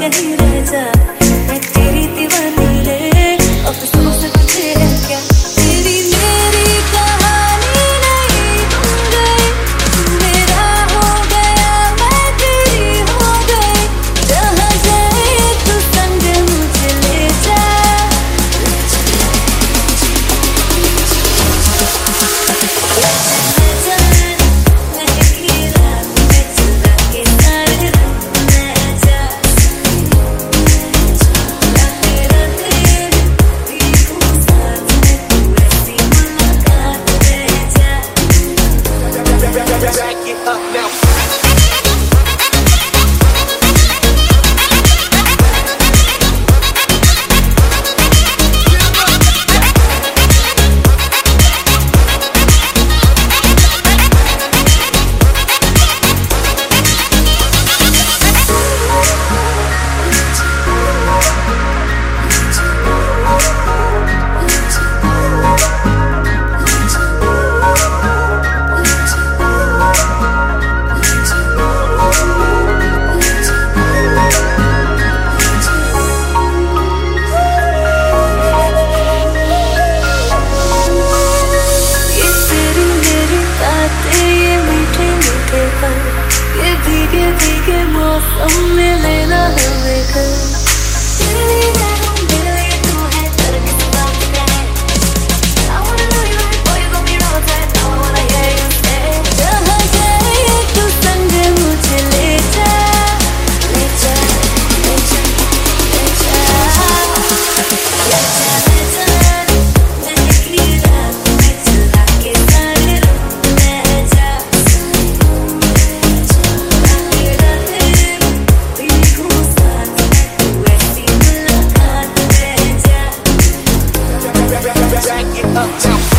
कहीं रह जा। Oh, rack it up, jump.